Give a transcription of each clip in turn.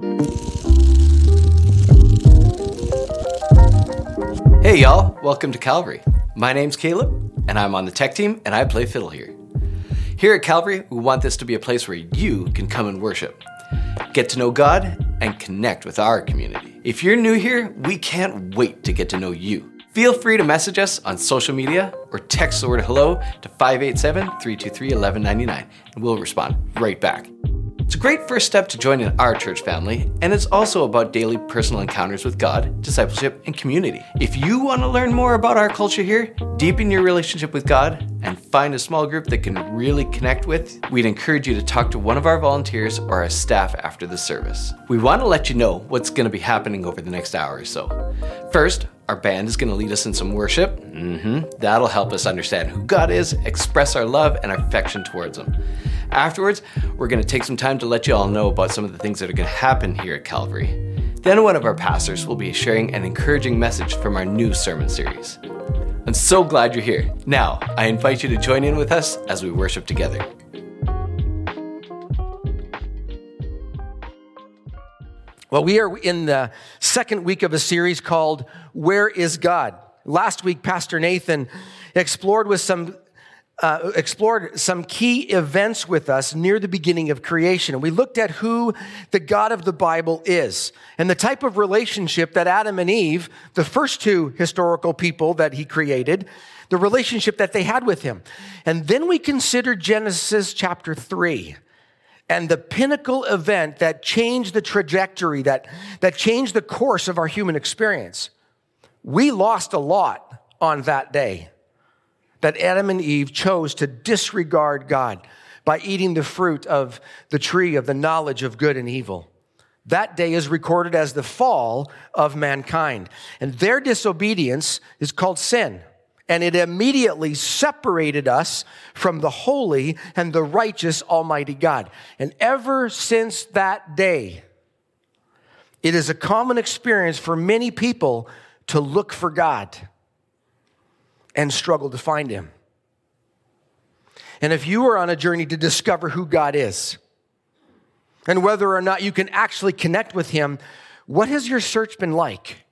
Hey, y'all, welcome to Calvary. My name's Caleb, and I'm on the tech team, and I play fiddle here. Here at Calvary, we want this to be a place where you can come and worship, get to know God, and connect with our community. If you're new here, we can't wait to get to know you. Feel free to message us on social media or text the word hello to 587 323 1199, and we'll respond right back. It's a great first step to joining our church family, and it's also about daily personal encounters with God, discipleship, and community. If you want to learn more about our culture here, deepen your relationship with God, and find a small group that can really connect with, we'd encourage you to talk to one of our volunteers or our staff after the service. We want to let you know what's going to be happening over the next hour or so. First, our band is going to lead us in some worship. Mm-hmm. That'll help us understand who God is, express our love and our affection towards Him. Afterwards, we're going to take some time to let you all know about some of the things that are going to happen here at Calvary. Then, one of our pastors will be sharing an encouraging message from our new sermon series. I'm so glad you're here. Now, I invite you to join in with us as we worship together. Well, we are in the second week of a series called Where is God? Last week, Pastor Nathan explored with some uh, explored some key events with us near the beginning of creation. And we looked at who the God of the Bible is and the type of relationship that Adam and Eve, the first two historical people that he created, the relationship that they had with him. And then we considered Genesis chapter 3 and the pinnacle event that changed the trajectory, that, that changed the course of our human experience. We lost a lot on that day that Adam and Eve chose to disregard God by eating the fruit of the tree of the knowledge of good and evil. That day is recorded as the fall of mankind. And their disobedience is called sin. And it immediately separated us from the holy and the righteous Almighty God. And ever since that day, it is a common experience for many people to look for God and struggle to find him. And if you are on a journey to discover who God is and whether or not you can actually connect with him, what has your search been like?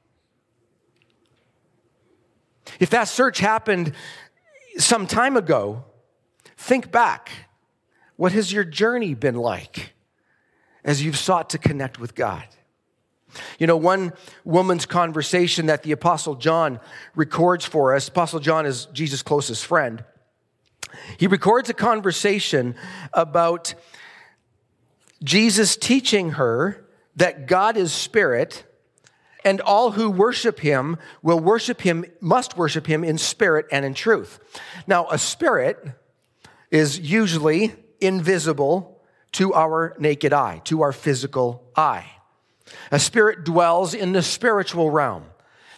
If that search happened some time ago, think back. What has your journey been like as you've sought to connect with God? You know, one woman's conversation that the Apostle John records for us, Apostle John is Jesus' closest friend. He records a conversation about Jesus teaching her that God is spirit and all who worship him will worship him, must worship him in spirit and in truth. Now, a spirit is usually invisible to our naked eye, to our physical eye. A spirit dwells in the spiritual realm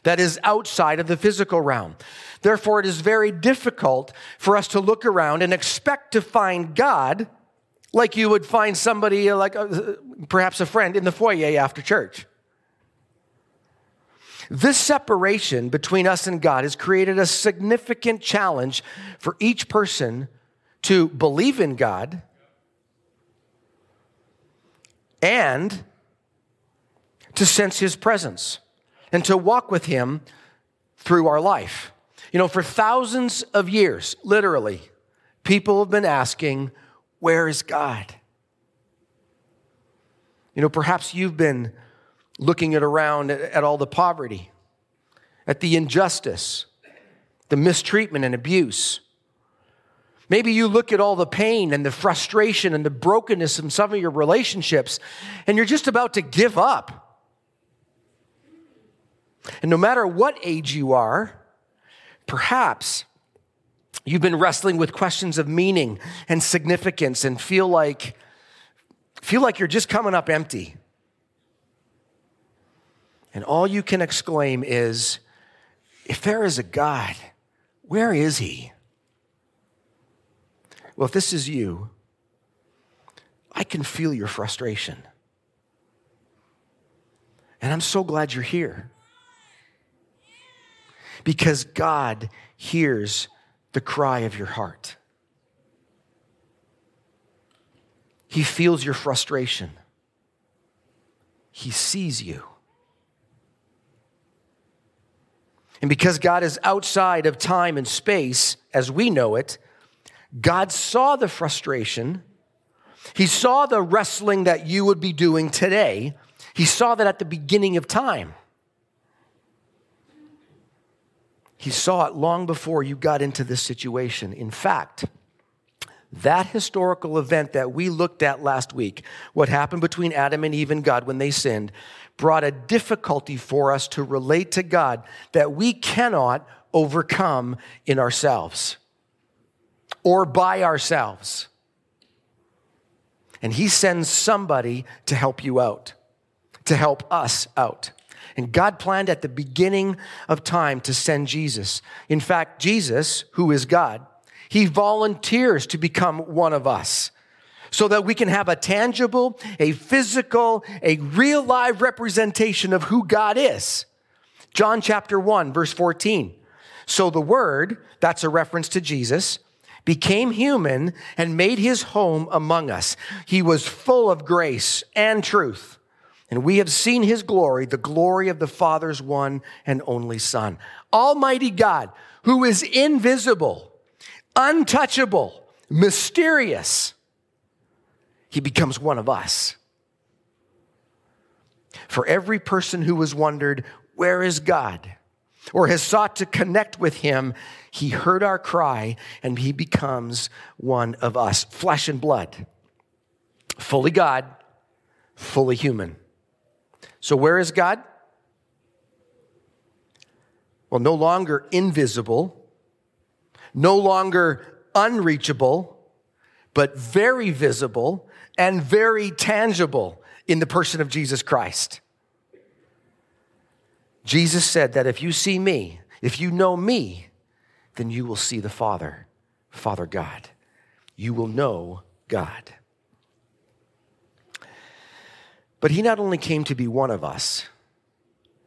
that is outside of the physical realm. Therefore, it is very difficult for us to look around and expect to find God like you would find somebody, like a, uh, perhaps a friend, in the foyer after church. This separation between us and God has created a significant challenge for each person to believe in God and to sense his presence and to walk with him through our life. You know, for thousands of years, literally, people have been asking, Where is God? You know, perhaps you've been looking at around at all the poverty, at the injustice, the mistreatment and abuse. Maybe you look at all the pain and the frustration and the brokenness in some of your relationships, and you're just about to give up. And no matter what age you are, perhaps you've been wrestling with questions of meaning and significance and feel like feel like you're just coming up empty. And all you can exclaim is if there is a God, where is he? Well, if this is you, I can feel your frustration. And I'm so glad you're here because God hears the cry of your heart. He feels your frustration. He sees you. And because God is outside of time and space as we know it, God saw the frustration. He saw the wrestling that you would be doing today. He saw that at the beginning of time. He saw it long before you got into this situation. In fact, that historical event that we looked at last week, what happened between Adam and Eve and God when they sinned, brought a difficulty for us to relate to God that we cannot overcome in ourselves or by ourselves. And He sends somebody to help you out, to help us out. And God planned at the beginning of time to send Jesus. In fact, Jesus, who is God, he volunteers to become one of us so that we can have a tangible, a physical, a real live representation of who God is. John chapter 1, verse 14. So the Word, that's a reference to Jesus, became human and made his home among us. He was full of grace and truth. And we have seen his glory, the glory of the Father's one and only Son. Almighty God, who is invisible, untouchable, mysterious, he becomes one of us. For every person who has wondered, where is God? Or has sought to connect with him, he heard our cry and he becomes one of us, flesh and blood, fully God, fully human. So, where is God? Well, no longer invisible, no longer unreachable, but very visible and very tangible in the person of Jesus Christ. Jesus said that if you see me, if you know me, then you will see the Father, Father God. You will know God. But he not only came to be one of us,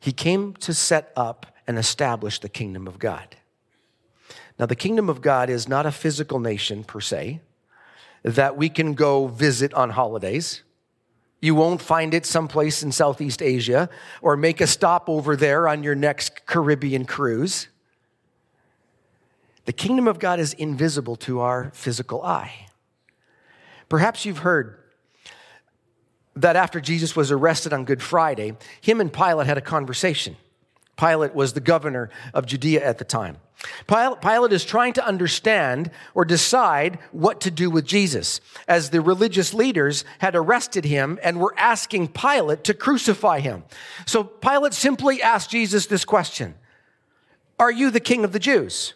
he came to set up and establish the kingdom of God. Now, the kingdom of God is not a physical nation per se that we can go visit on holidays. You won't find it someplace in Southeast Asia or make a stop over there on your next Caribbean cruise. The kingdom of God is invisible to our physical eye. Perhaps you've heard that after Jesus was arrested on Good Friday, him and Pilate had a conversation. Pilate was the governor of Judea at the time. Pilate is trying to understand or decide what to do with Jesus, as the religious leaders had arrested him and were asking Pilate to crucify him. So Pilate simply asked Jesus this question Are you the king of the Jews?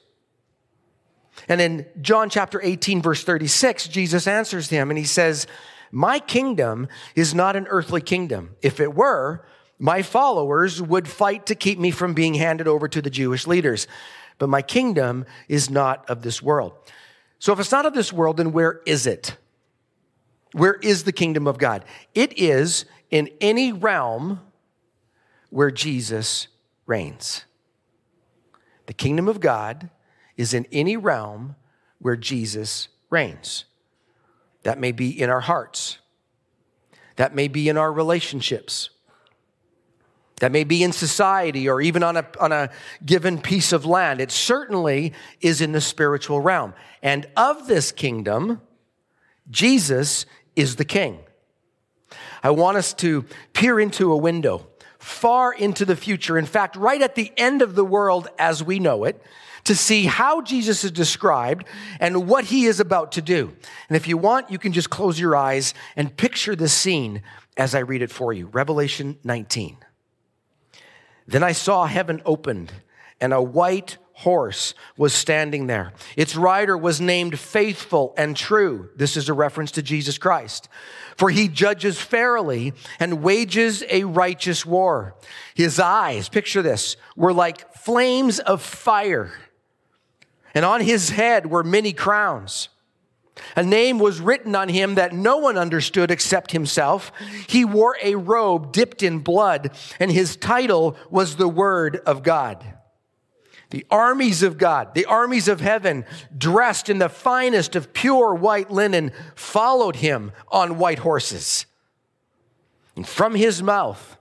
And in John chapter 18, verse 36, Jesus answers him and he says, my kingdom is not an earthly kingdom. If it were, my followers would fight to keep me from being handed over to the Jewish leaders. But my kingdom is not of this world. So if it's not of this world, then where is it? Where is the kingdom of God? It is in any realm where Jesus reigns. The kingdom of God is in any realm where Jesus reigns. That may be in our hearts. That may be in our relationships. That may be in society or even on a, on a given piece of land. It certainly is in the spiritual realm. And of this kingdom, Jesus is the king. I want us to peer into a window far into the future. In fact, right at the end of the world as we know it, to see how Jesus is described and what he is about to do. And if you want, you can just close your eyes and picture the scene as I read it for you. Revelation 19. Then I saw heaven opened and a white horse was standing there. Its rider was named Faithful and True. This is a reference to Jesus Christ. For he judges fairly and wages a righteous war. His eyes, picture this, were like flames of fire and on his head were many crowns. A name was written on him that no one understood except himself. He wore a robe dipped in blood, and his title was the Word of God. The armies of God, the armies of heaven, dressed in the finest of pure white linen, followed him on white horses. And from his mouth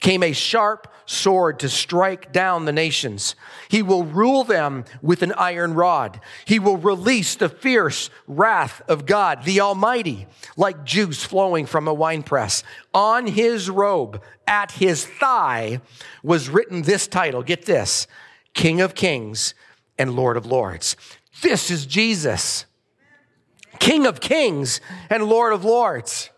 came a sharp sword to strike down the nations. He will rule them with an iron rod. He will release the fierce wrath of God, the Almighty, like juice flowing from a winepress. On his robe, at his thigh, was written this title get this King of Kings and Lord of Lords. This is Jesus, King of Kings and Lord of Lords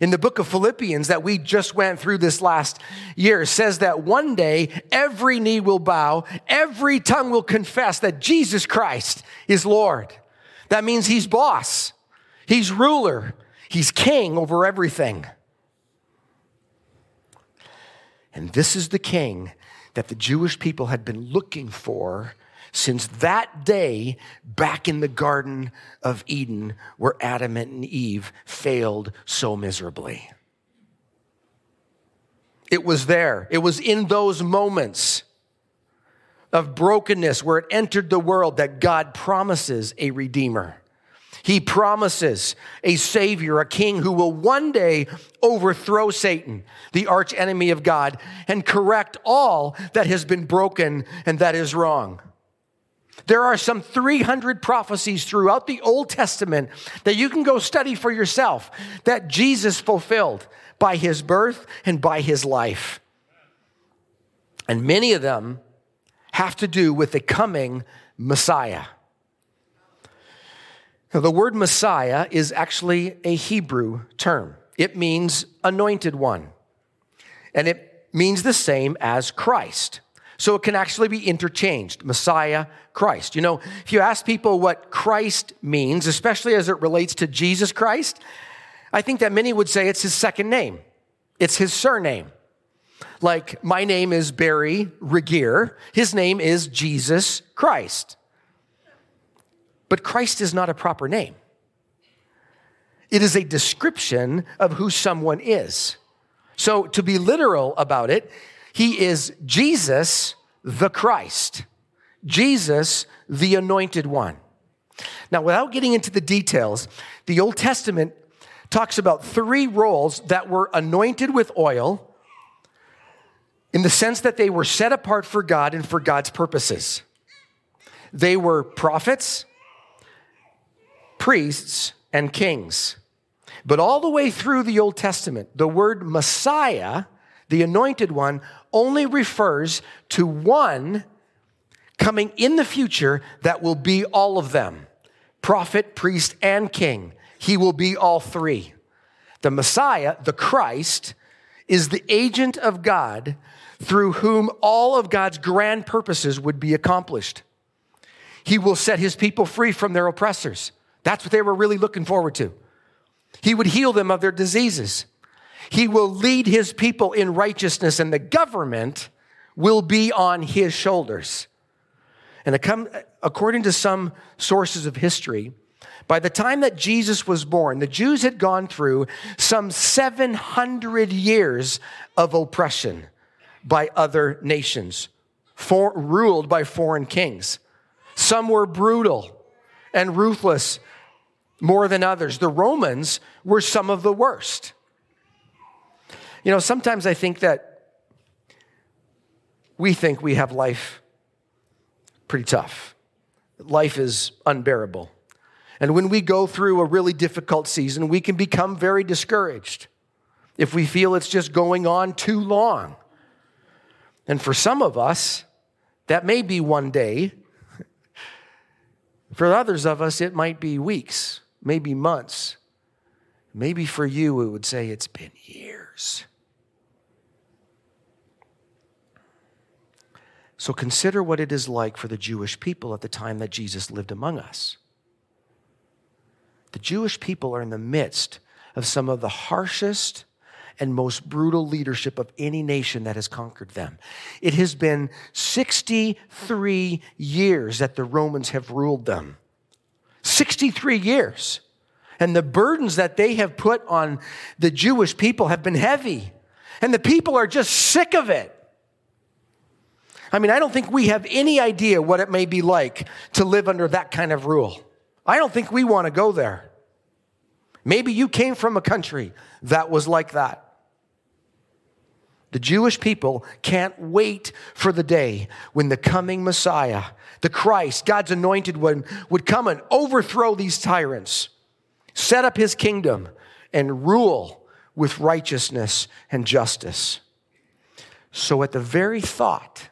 in the book of Philippians that we just went through this last year says that one day every knee will bow, every tongue will confess that Jesus Christ is Lord. That means he's boss, he's ruler, he's king over everything. And this is the king that the Jewish people had been looking for since that day back in the Garden of Eden where Adam and Eve failed so miserably. It was there, it was in those moments of brokenness where it entered the world that God promises a redeemer. He promises a savior, a king who will one day overthrow Satan, the arch enemy of God, and correct all that has been broken and that is wrong. There are some 300 prophecies throughout the Old Testament that you can go study for yourself that Jesus fulfilled by his birth and by his life. And many of them have to do with the coming Messiah. Now, the word Messiah is actually a Hebrew term. It means anointed one. And it means the same as Christ. So it can actually be interchanged Messiah, Christ. You know, if you ask people what Christ means, especially as it relates to Jesus Christ, I think that many would say it's his second name, it's his surname. Like, my name is Barry Regier, his name is Jesus Christ. But Christ is not a proper name. It is a description of who someone is. So, to be literal about it, he is Jesus the Christ, Jesus the anointed one. Now, without getting into the details, the Old Testament talks about three roles that were anointed with oil in the sense that they were set apart for God and for God's purposes. They were prophets, priests, and kings. But all the way through the Old Testament, the word Messiah the anointed one only refers to one coming in the future that will be all of them prophet, priest, and king. He will be all three. The Messiah, the Christ, is the agent of God through whom all of God's grand purposes would be accomplished. He will set his people free from their oppressors. That's what they were really looking forward to. He would heal them of their diseases. He will lead his people in righteousness, and the government will be on his shoulders. And according to some sources of history, by the time that Jesus was born, the Jews had gone through some 700 years of oppression by other nations, for, ruled by foreign kings. Some were brutal and ruthless more than others. The Romans were some of the worst. You know, sometimes I think that we think we have life pretty tough. Life is unbearable. And when we go through a really difficult season, we can become very discouraged if we feel it's just going on too long. And for some of us, that may be one day. For others of us, it might be weeks, maybe months. Maybe for you, it would say it's been years. So consider what it is like for the Jewish people at the time that Jesus lived among us. The Jewish people are in the midst of some of the harshest and most brutal leadership of any nation that has conquered them. It has been 63 years that the Romans have ruled them. 63 years. And the burdens that they have put on the Jewish people have been heavy. And the people are just sick of it. I mean, I don't think we have any idea what it may be like to live under that kind of rule. I don't think we want to go there. Maybe you came from a country that was like that. The Jewish people can't wait for the day when the coming Messiah, the Christ, God's anointed one, would come and overthrow these tyrants, set up his kingdom, and rule with righteousness and justice. So, at the very thought,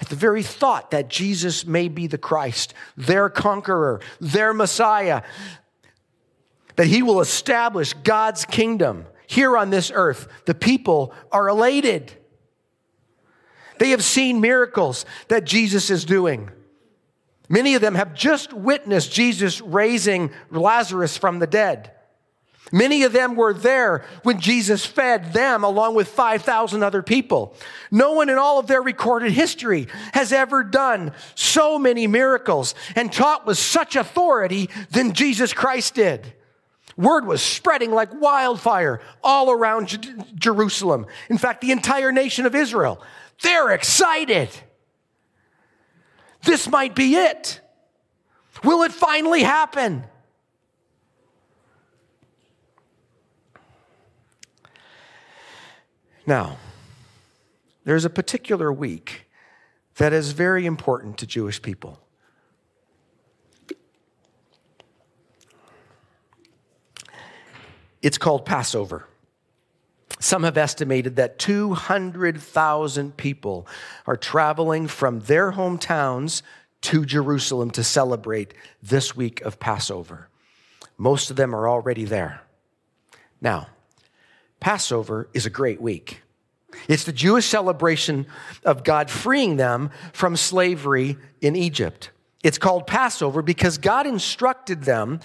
at the very thought that Jesus may be the Christ, their conqueror, their Messiah, that he will establish God's kingdom here on this earth, the people are elated. They have seen miracles that Jesus is doing. Many of them have just witnessed Jesus raising Lazarus from the dead. Many of them were there when Jesus fed them along with 5,000 other people. No one in all of their recorded history has ever done so many miracles and taught with such authority than Jesus Christ did. Word was spreading like wildfire all around J- Jerusalem. In fact, the entire nation of Israel. They're excited. This might be it. Will it finally happen? Now, there's a particular week that is very important to Jewish people. It's called Passover. Some have estimated that 200,000 people are traveling from their hometowns to Jerusalem to celebrate this week of Passover. Most of them are already there. Now, Passover is a great week. It's the Jewish celebration of God freeing them from slavery in Egypt. It's called Passover because God instructed them.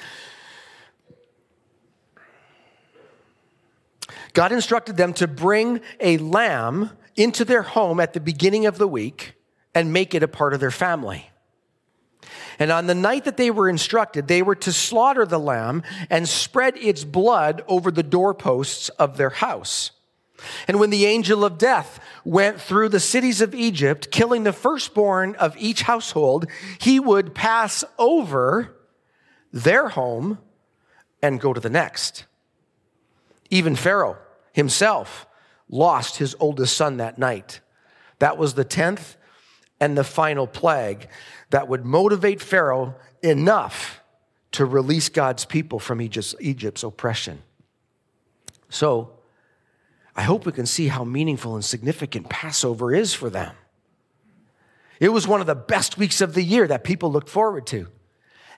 God instructed them to bring a lamb into their home at the beginning of the week and make it a part of their family. And on the night that they were instructed, they were to slaughter the lamb and spread its blood over the doorposts of their house. And when the angel of death went through the cities of Egypt, killing the firstborn of each household, he would pass over their home and go to the next. Even Pharaoh himself lost his oldest son that night. That was the 10th and the final plague that would motivate Pharaoh enough to release God's people from Egypt's oppression. So, I hope we can see how meaningful and significant Passover is for them. It was one of the best weeks of the year that people looked forward to.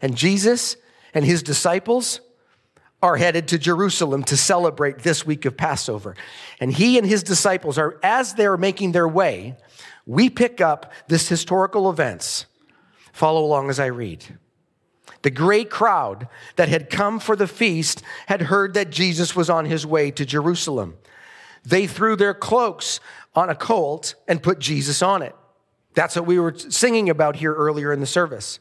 And Jesus and his disciples are headed to Jerusalem to celebrate this week of Passover. And he and his disciples are, as they're making their way, we pick up this historical events Follow along as I read. The great crowd that had come for the feast had heard that Jesus was on his way to Jerusalem. They threw their cloaks on a colt and put Jesus on it. That's what we were singing about here earlier in the service.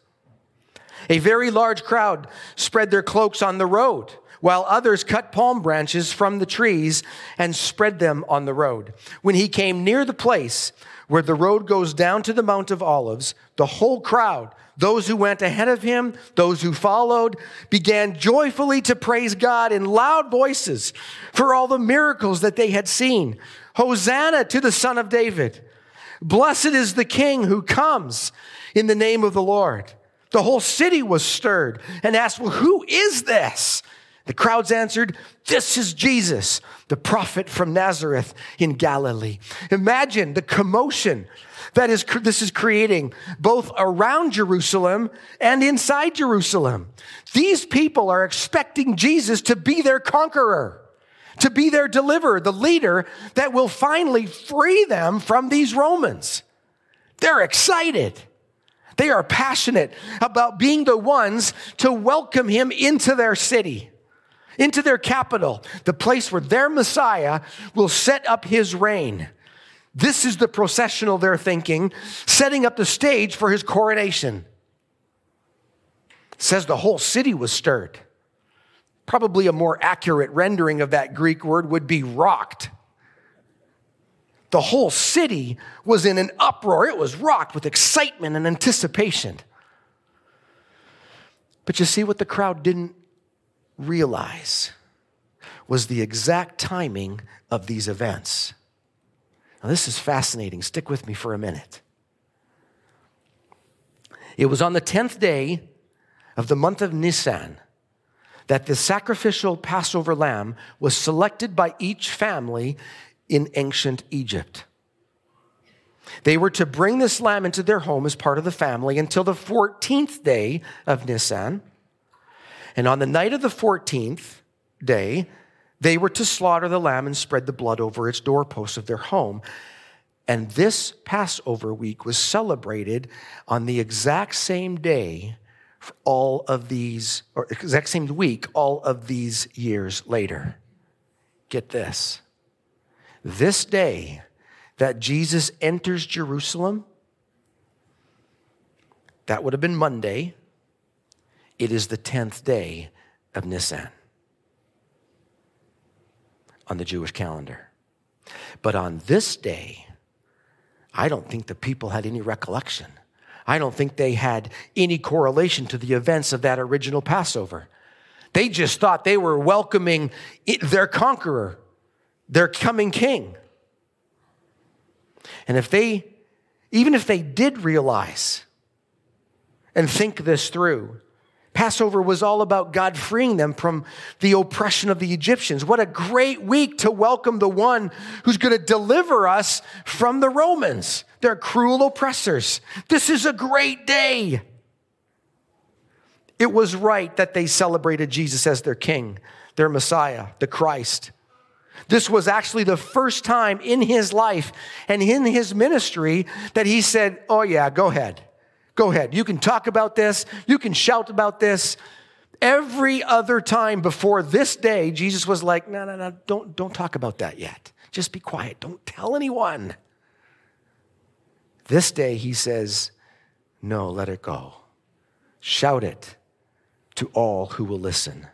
A very large crowd spread their cloaks on the road, while others cut palm branches from the trees and spread them on the road. When he came near the place where the road goes down to the Mount of Olives, the whole crowd, those who went ahead of him, those who followed, began joyfully to praise God in loud voices for all the miracles that they had seen. Hosanna to the Son of David. Blessed is the King who comes in the name of the Lord. The whole city was stirred and asked, Well, who is this? The crowds answered, This is Jesus, the prophet from Nazareth in Galilee. Imagine the commotion that is, this is creating both around Jerusalem and inside Jerusalem. These people are expecting Jesus to be their conqueror, to be their deliverer, the leader that will finally free them from these Romans. They're excited. They are passionate about being the ones to welcome him into their city into their capital, the place where their Messiah will set up his reign. This is the processional they're thinking, setting up the stage for his coronation. It says the whole city was stirred. Probably a more accurate rendering of that Greek word would be rocked. The whole city was in an uproar. It was rocked with excitement and anticipation. But you see what the crowd didn't realize was the exact timing of these events. Now, this is fascinating. Stick with me for a minute. It was on the 10th day of the month of Nisan that the sacrificial Passover lamb was selected by each family in ancient Egypt. They were to bring this lamb into their home as part of the family until the 14th day of Nisan. And on the night of the 14th day, they were to slaughter the lamb and spread the blood over its doorposts of their home. And this Passover week was celebrated on the exact same day for all of these, or exact same week, all of these years later. Get this. This day that Jesus enters Jerusalem, that would have been Monday. It is the 10th day of Nisan on the Jewish calendar. But on this day, I don't think the people had any recollection. I don't think they had any correlation to the events of that original Passover. They just thought they were welcoming their conqueror, their coming king. And if they, even if they did realize and think this through, Passover was all about God freeing them from the oppression of the Egyptians. What a great week to welcome the one who's going to deliver us from the Romans, their cruel oppressors. This is a great day. It was right that they celebrated Jesus as their king, their Messiah, the Christ. This was actually the first time in his life and in his ministry that he said, Oh, yeah, go ahead. Go ahead. You can talk about this. You can shout about this. Every other time before this day, Jesus was like, no, no, no, don't, don't talk about that yet. Just be quiet. Don't tell anyone. This day, he says, no, let it go. Shout it to all who will listen.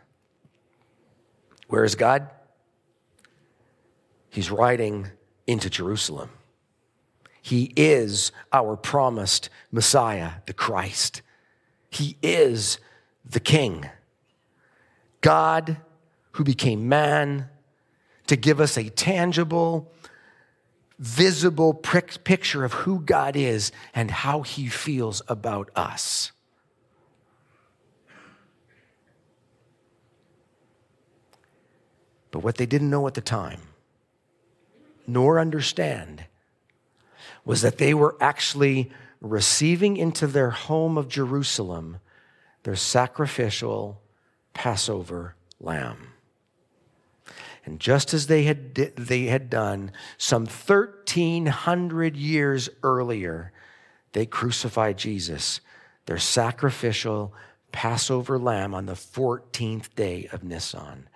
Where is God? He's riding into Jerusalem. He is our promised Messiah, the Christ. He is the King. God who became man to give us a tangible, visible picture of who God is and how he feels about us. But what they didn't know at the time, nor understand, was that they were actually receiving into their home of Jerusalem their sacrificial Passover lamb. And just as they had, they had done some 1,300 years earlier, they crucified Jesus, their sacrificial Passover lamb, on the 14th day of Nisan,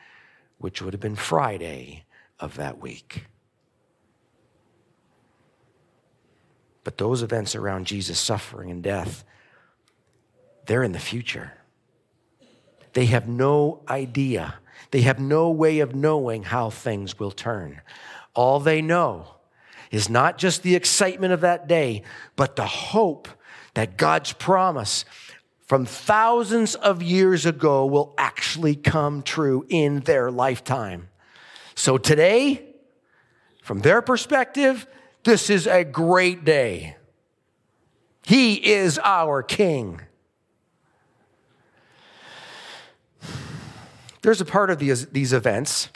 which would have been Friday of that week. But those events around Jesus' suffering and death, they're in the future. They have no idea. They have no way of knowing how things will turn. All they know is not just the excitement of that day, but the hope that God's promise from thousands of years ago will actually come true in their lifetime. So today, from their perspective, this is a great day. He is our King. There's a part of these, these events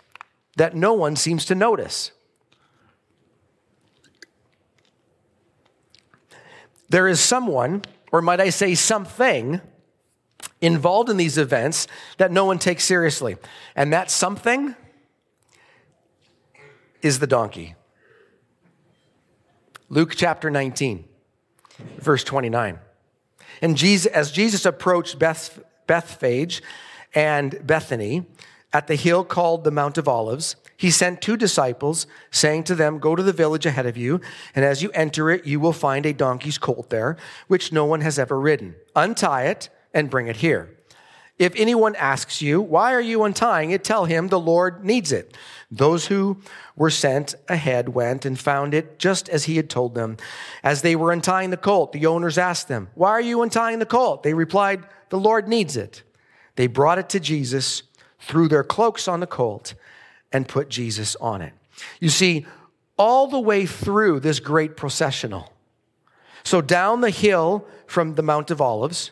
that no one seems to notice. There is someone, or might I say something, involved in these events that no one takes seriously. And that something is the donkey. Luke chapter 19, verse 29. And Jesus, as Jesus approached Beth, Bethphage and Bethany at the hill called the Mount of Olives, he sent two disciples, saying to them, Go to the village ahead of you, and as you enter it, you will find a donkey's colt there, which no one has ever ridden. Untie it and bring it here. If anyone asks you, Why are you untying it? tell him the Lord needs it. Those who were sent ahead went and found it just as he had told them. As they were untying the colt, the owners asked them, Why are you untying the colt? They replied, The Lord needs it. They brought it to Jesus, threw their cloaks on the colt, and put Jesus on it. You see, all the way through this great processional, so down the hill from the Mount of Olives,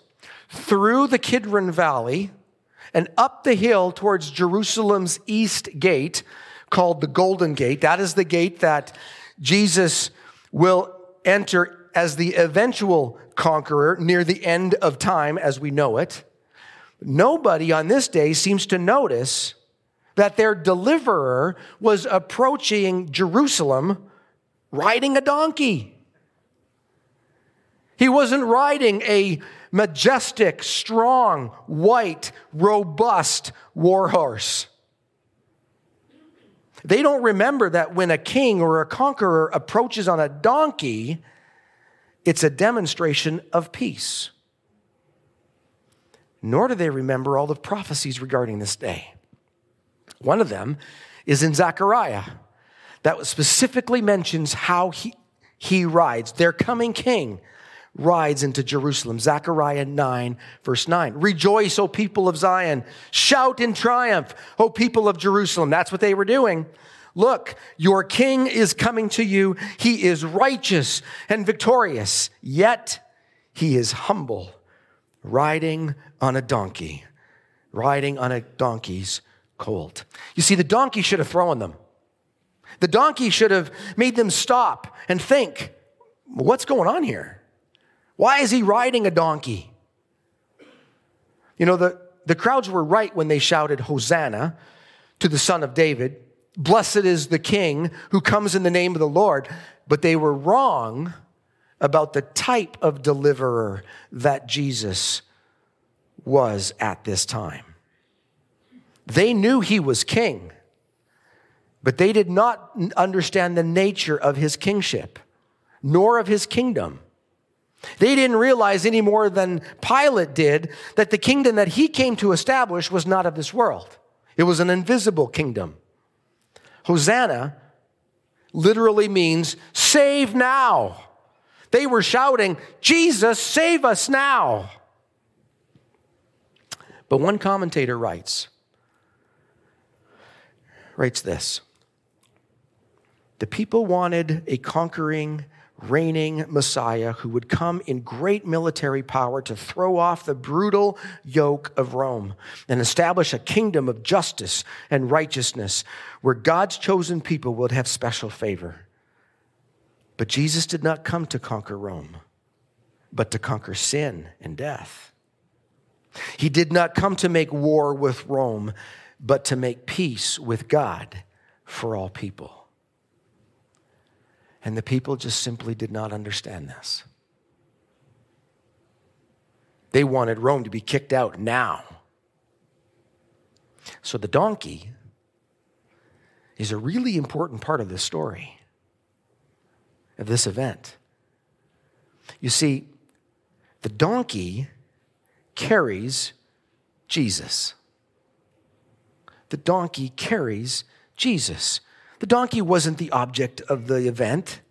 through the Kidron Valley, and up the hill towards Jerusalem's east gate, called the Golden Gate. That is the gate that Jesus will enter as the eventual conqueror near the end of time as we know it. Nobody on this day seems to notice that their deliverer was approaching Jerusalem riding a donkey. He wasn't riding a majestic, strong, white, robust war horse. They don't remember that when a king or a conqueror approaches on a donkey, it's a demonstration of peace. Nor do they remember all the prophecies regarding this day. One of them is in Zechariah that specifically mentions how he, he rides. Their coming king rides into Jerusalem. Zechariah 9, verse 9. Rejoice, O people of Zion. Shout in triumph, O people of Jerusalem. That's what they were doing. Look, your king is coming to you. He is righteous and victorious, yet he is humble, riding on a donkey, riding on a donkey's colt. You see, the donkey should have thrown them. The donkey should have made them stop and think, what's going on here? Why is he riding a donkey? You know, the, the crowds were right when they shouted, Hosanna to the Son of David. Blessed is the King who comes in the name of the Lord. But they were wrong about the type of deliverer that Jesus was at this time. They knew he was king, but they did not understand the nature of his kingship, nor of his kingdom. They didn't realize any more than Pilate did that the kingdom that he came to establish was not of this world. It was an invisible kingdom. Hosanna literally means save now. They were shouting, Jesus, save us now. But one commentator writes, writes this. The people wanted a conquering reigning Messiah who would come in great military power to throw off the brutal yoke of Rome and establish a kingdom of justice and righteousness where God's chosen people would have special favor. But Jesus did not come to conquer Rome, but to conquer sin and death. He did not come to make war with Rome, but to make peace with God for all people. And the people just simply did not understand this. They wanted Rome to be kicked out now. So the donkey is a really important part of this story, of this event. You see, the donkey carries Jesus. The donkey carries Jesus. The donkey wasn't the object of the event.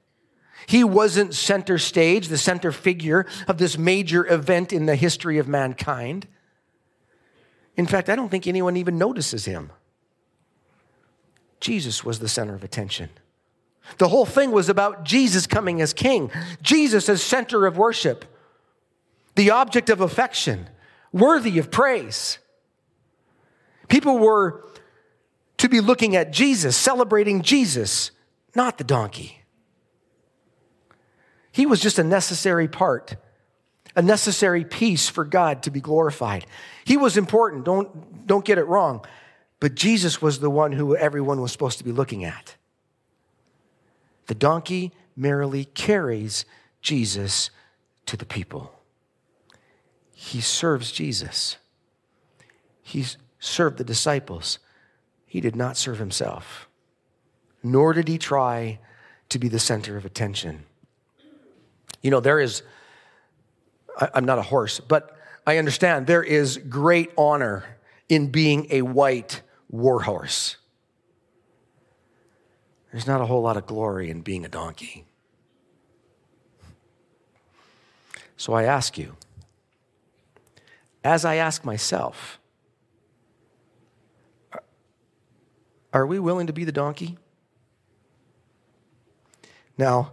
He wasn't center stage, the center figure of this major event in the history of mankind. In fact, I don't think anyone even notices him. Jesus was the center of attention. The whole thing was about Jesus coming as king, Jesus as center of worship, the object of affection, worthy of praise. People were to be looking at Jesus, celebrating Jesus, not the donkey. He was just a necessary part, a necessary piece for God to be glorified. He was important, don't, don't get it wrong, but Jesus was the one who everyone was supposed to be looking at. The donkey merely carries Jesus to the people. He serves Jesus. He served the disciples. He did not serve himself, nor did he try to be the center of attention. You know, there is, I'm not a horse, but I understand there is great honor in being a white warhorse. There's not a whole lot of glory in being a donkey. So I ask you, as I ask myself, Are we willing to be the donkey? Now,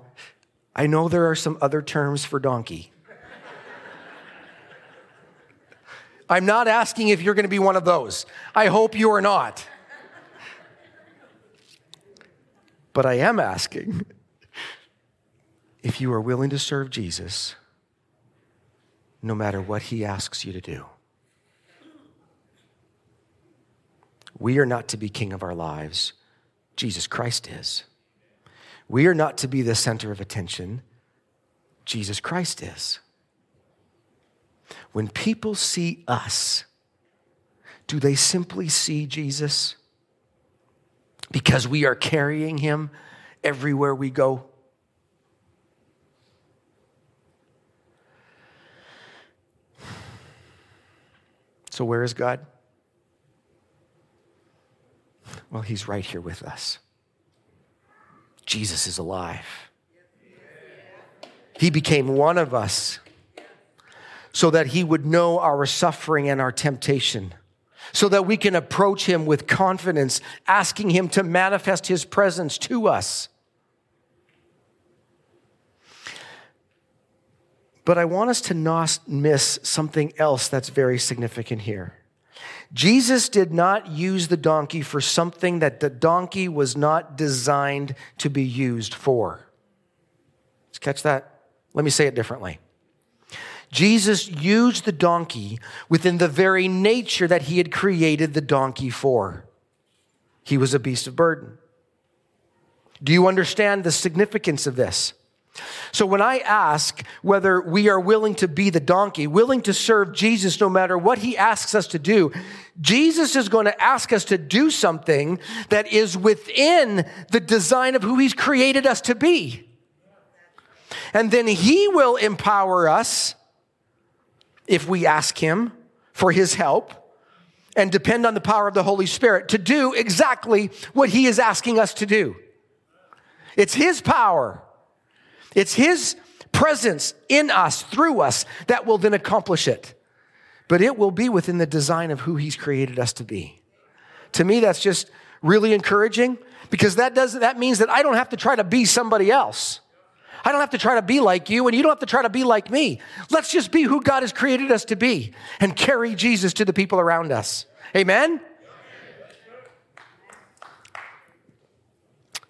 I know there are some other terms for donkey. I'm not asking if you're going to be one of those. I hope you are not. But I am asking if you are willing to serve Jesus no matter what he asks you to do. We are not to be king of our lives, Jesus Christ is. We are not to be the center of attention, Jesus Christ is. When people see us, do they simply see Jesus? Because we are carrying him everywhere we go? So, where is God? Well, he's right here with us. Jesus is alive. He became one of us so that he would know our suffering and our temptation, so that we can approach him with confidence, asking him to manifest his presence to us. But I want us to not miss something else that's very significant here. Jesus did not use the donkey for something that the donkey was not designed to be used for. Let's catch that. Let me say it differently. Jesus used the donkey within the very nature that he had created the donkey for. He was a beast of burden. Do you understand the significance of this? So when I ask whether we are willing to be the donkey, willing to serve Jesus no matter what he asks us to do, Jesus is going to ask us to do something that is within the design of who he's created us to be. And then he will empower us if we ask Him for His help and depend on the power of the Holy Spirit to do exactly what He is asking us to do. It's His power, it's His presence in us, through us, that will then accomplish it. But it will be within the design of who He's created us to be. To me, that's just really encouraging because that does that means that I don't have to try to be somebody else. I don't have to try to be like you, and you don't have to try to be like me. Let's just be who God has created us to be and carry Jesus to the people around us. Amen?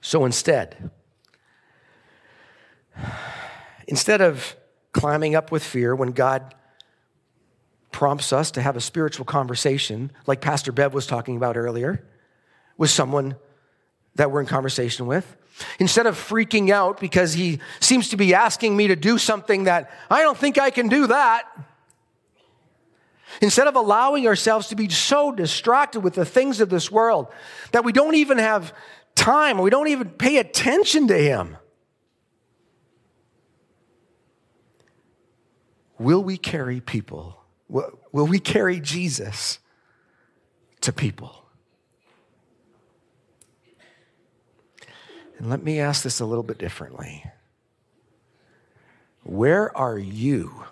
So instead, instead of climbing up with fear when God prompts us to have a spiritual conversation, like Pastor Bev was talking about earlier, with someone that we're in conversation with, Instead of freaking out because he seems to be asking me to do something that I don't think I can do that. Instead of allowing ourselves to be so distracted with the things of this world that we don't even have time, we don't even pay attention to him. Will we carry people? Will we carry Jesus to people? And let me ask this a little bit differently. Where are you?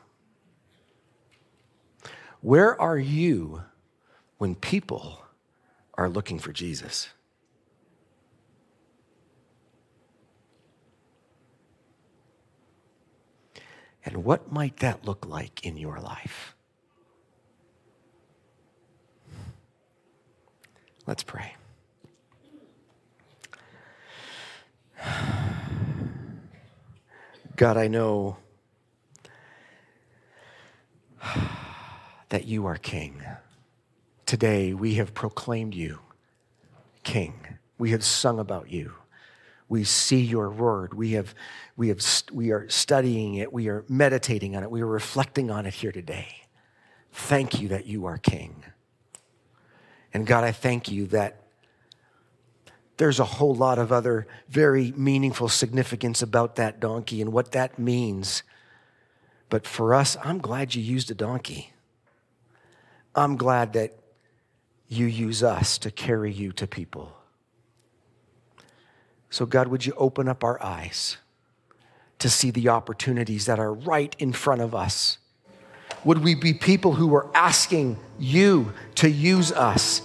Where are you when people are looking for Jesus? And what might that look like in your life? Let's pray. God, I know that you are King. Today we have proclaimed you King. We have sung about you. We see your word. We, have, we, have, we are studying it. We are meditating on it. We are reflecting on it here today. Thank you that you are King. And God, I thank you that there's a whole lot of other very meaningful significance about that donkey and what that means. But for us, I'm glad you used a donkey. I'm glad that you use us to carry you to people. So, God, would you open up our eyes to see the opportunities that are right in front of us? Would we be people who are asking you to use us,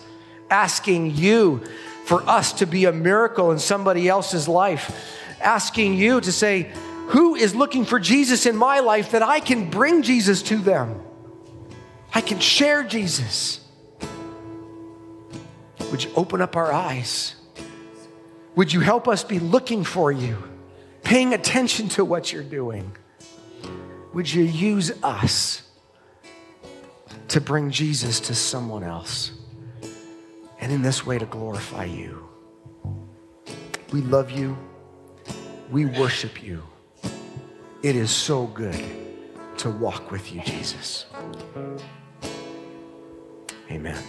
asking you for us to be a miracle in somebody else's life. Asking you to say, Who is looking for Jesus in my life that I can bring Jesus to them? I can share Jesus. Would you open up our eyes? Would you help us be looking for you, paying attention to what you're doing? Would you use us to bring Jesus to someone else? And in this way, to glorify you. We love you. We worship you. It is so good to walk with you, Jesus. Amen.